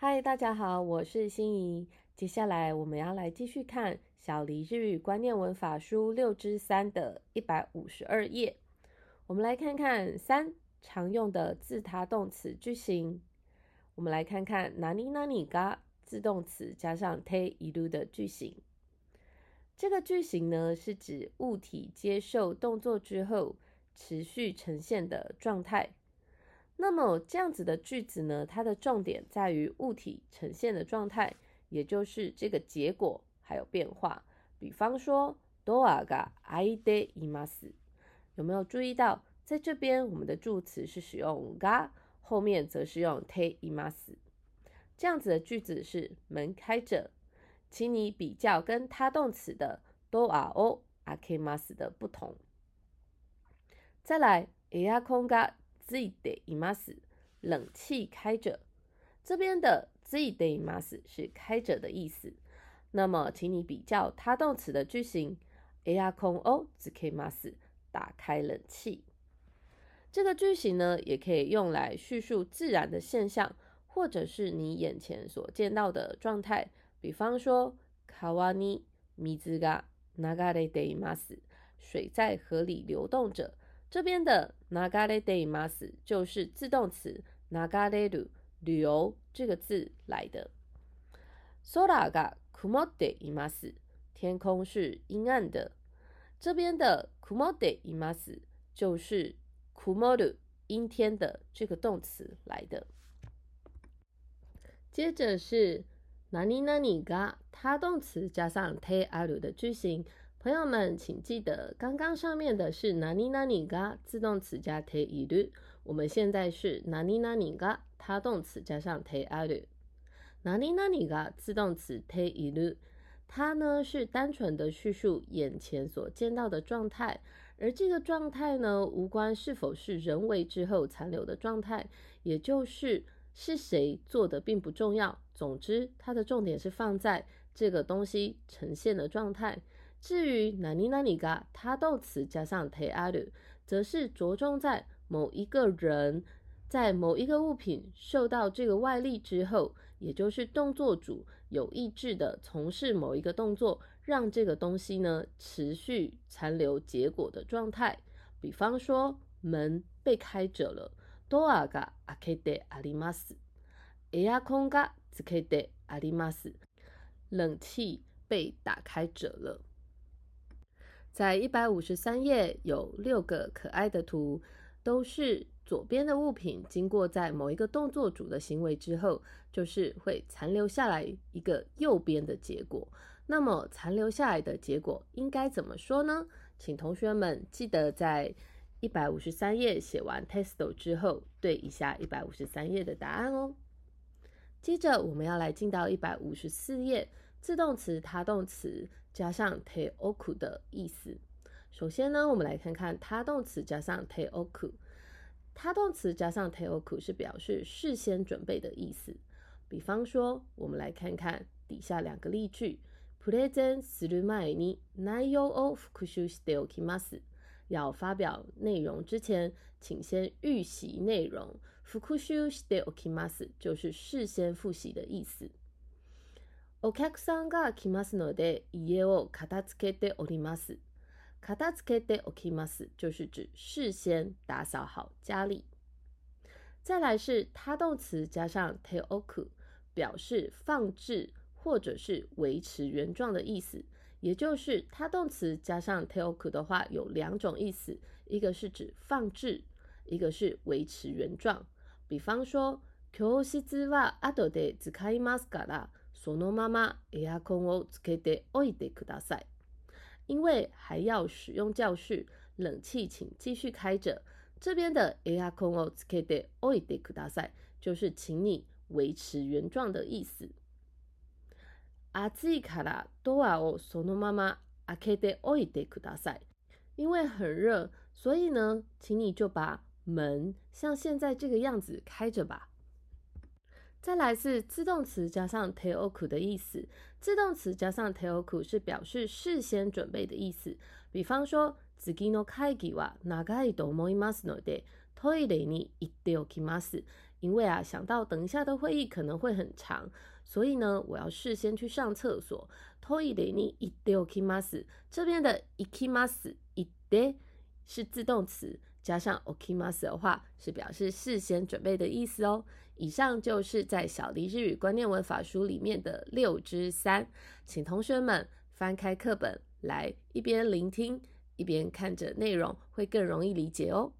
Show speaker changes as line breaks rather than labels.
嗨，大家好，我是心怡。接下来我们要来继续看《小黎日语观念文法书》六之三的一百五十二页。我们来看看三常用的自他动词句型。我们来看看哪里哪里嘎自动词加上 te 一路的句型。这个句型呢，是指物体接受动作之后持续呈现的状态。那么这样子的句子呢，它的重点在于物体呈现的状态，也就是这个结果还有变化。比方说ドアが開いています，有没有注意到，在这边我们的助词是使用が，后面则是用ています。这样子的句子是门开着，请你比较跟他动词的ドアを開けます的不同。再来エア コンが z de imas 冷气开着，这边的 z de imas 是开着的意思。那么，请你比较他动词的句型，air con o z k mas 打开冷气。这个句型呢，也可以用来叙述自然的现象，或者是你眼前所见到的状态。比方说，kawa ni mizu ga nagare de imas 水在河里流动着。 这边的 nagare de mas 就是自动词 nagare u 旅游这个字来的。sora ga kumode imas 天空是阴暗的。这边的 kumode imas 就是 kumoru 阴天的这个动词来的。接着是 nani nani ga 他动词加上 te aru 的句型。朋友们，请记得，刚刚上面的是哪里哪里嘎自动词加 te iru，我们现在是哪里哪里嘎他动词加上 te aru。哪里哪里嘎自动词 te iru，它呢是单纯的叙述眼前所见到的状态，而这个状态呢无关是否是人为之后残留的状态，也就是是谁做的并不重要。总之，它的重点是放在这个东西呈现的状态。至于哪里哪里嘎，他动词加上 te aru，则是着重在某一个人在某一个物品受到这个外力之后，也就是动作主有意志的从事某一个动作，让这个东西呢持续残留结果的状态。比方说，门被开着了，door ga akete arimas，air con ga zukete arimas，冷气被打开着了。在一百五十三页有六个可爱的图，都是左边的物品经过在某一个动作组的行为之后，就是会残留下来一个右边的结果。那么残留下来的结果应该怎么说呢？请同学们记得在一百五十三页写完 testo 之后，对一下一百五十三页的答案哦。接着我们要来进到一百五十四页。自动词他动词加上 te oku 的意思。首先呢，我们来看看他动词加上 te oku。他动词加上 te oku 是表示事先准备的意思。比方说，我们来看看底下两个例句。プレゼンする前に内容を復習しておきます。要发表内容之前，请先预习内容。復習しておきます就是事先复习的意思。 お客さんが来ますので家を片付けております。片付けておきます就是指事先打扫好家里。再来是他动词加上 te oku，表示放置或者是维持原状的意思。也就是他动词加上 te oku 的话，有两种意思，一个是指放置，一个是维持原状。比方说，教室は後で使いますから。 そのままエアコンをつけておいてください。因为还要使用教室，冷气请继续开着。这边的エアコンをつけておいてください，就是请你维持原状的意思。暑いからドアをそのまま開けておいてください。因为很热，所以呢，请你就把门像现在这个样子开着吧。 再来是自动词加上 te oku 的意思。自动词加上 te oku 是表示事先准备的意思。比方说，次の会議は長いと思いますので、トイレに行っておきます。 因为啊，想到等一下的会议可能会很长，所以呢，我要事先去上厕所。トイレに行っておきます。这边的行きます行って是自动词，加上おきます的话，是表示事先准备的意思哦。 以上就是在小黎日语观念文法书里面的六之三，请同学们翻开课本来，一边聆听，一边看着内容，会更容易理解哦。